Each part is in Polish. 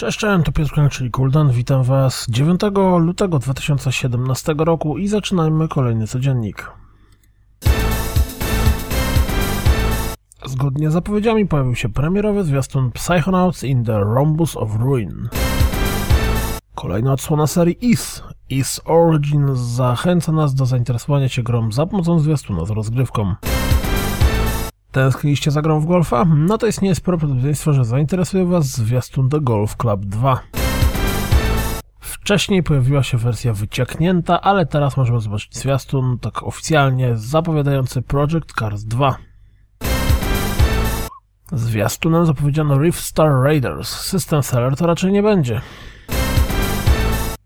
Cześć, cześć, to Piotr Krank, czyli Kuldan. Witam Was 9 lutego 2017 roku i zaczynajmy kolejny codziennik. Zgodnie z zapowiedziami pojawił się premierowy zwiastun Psychonauts in the Rhombus of Ruin. Kolejna odsłona serii Is. Is Origin zachęca nas do zainteresowania się grą za pomocą zwiastuna z rozgrywką. Tęskniliście za grą w golfa? No to istnieje spore prawdopodobieństwo, że zainteresuje Was zwiastun The Golf Club 2. Wcześniej pojawiła się wersja wycieknięta, ale teraz możemy zobaczyć zwiastun tak oficjalnie zapowiadający Project Cars 2. Zwiastunem zapowiedziano Rift Star Raiders. System Seller to raczej nie będzie.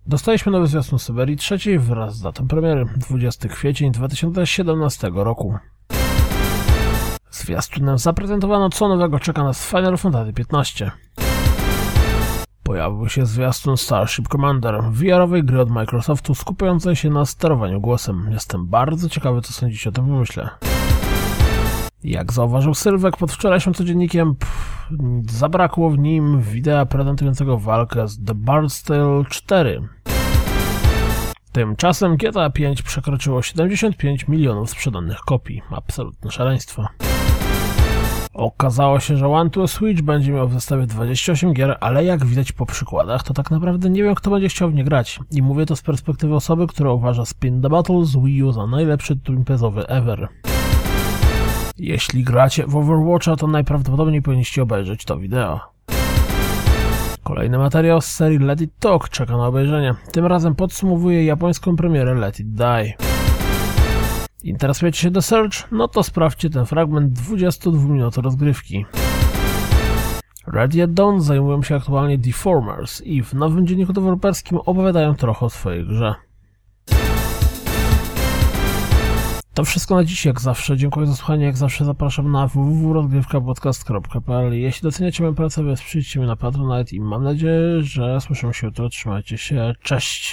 Dostaliśmy nowy zwiastun Syberii III wraz z datą premiery 20 kwiecień 2017 roku. Zwiastunem zaprezentowano co nowego czeka nas w Final Fantasy XV. Pojawił się zwiastun Starship Commander, VR-owej gry od Microsoftu skupiającej się na sterowaniu głosem. Jestem bardzo ciekawy co sądzicie o tym pomyśle. Jak zauważył Sylwek pod wczorajszym codziennikiem, pff, zabrakło w nim wideo prezentującego walkę z The Bard's Tale 4. Tymczasem GTA 5 przekroczyło 75 milionów sprzedanych kopii. Absolutne szaleństwo. Okazało się, że One to Switch będzie miał w zestawie 28 gier, ale jak widać po przykładach, to tak naprawdę nie wiem, kto będzie chciał w nie grać. I mówię to z perspektywy osoby, która uważa Spin the Battle z Wii U za najlepszy tytuł imprezowy ever. Jeśli gracie w Overwatcha, to najprawdopodobniej powinniście obejrzeć to wideo. Kolejny materiał z serii Let It Talk czeka na obejrzenie. Tym razem podsumowuje japońską premierę Let It Die. Interesujecie się The Search? No to sprawdźcie ten fragment 22 minut rozgrywki. Red Yet Dawn zajmują się aktualnie Deformers i w nowym dzienniku deweloperskim opowiadają trochę o swojej grze. To wszystko na dziś, jak zawsze. Dziękuję za słuchanie, jak zawsze zapraszam na www.rozgrywkapodcast.pl Jeśli doceniacie moją pracę, wesprzyjcie mnie na Patronite i mam nadzieję, że słyszymy się jutro. Trzymajcie się, cześć!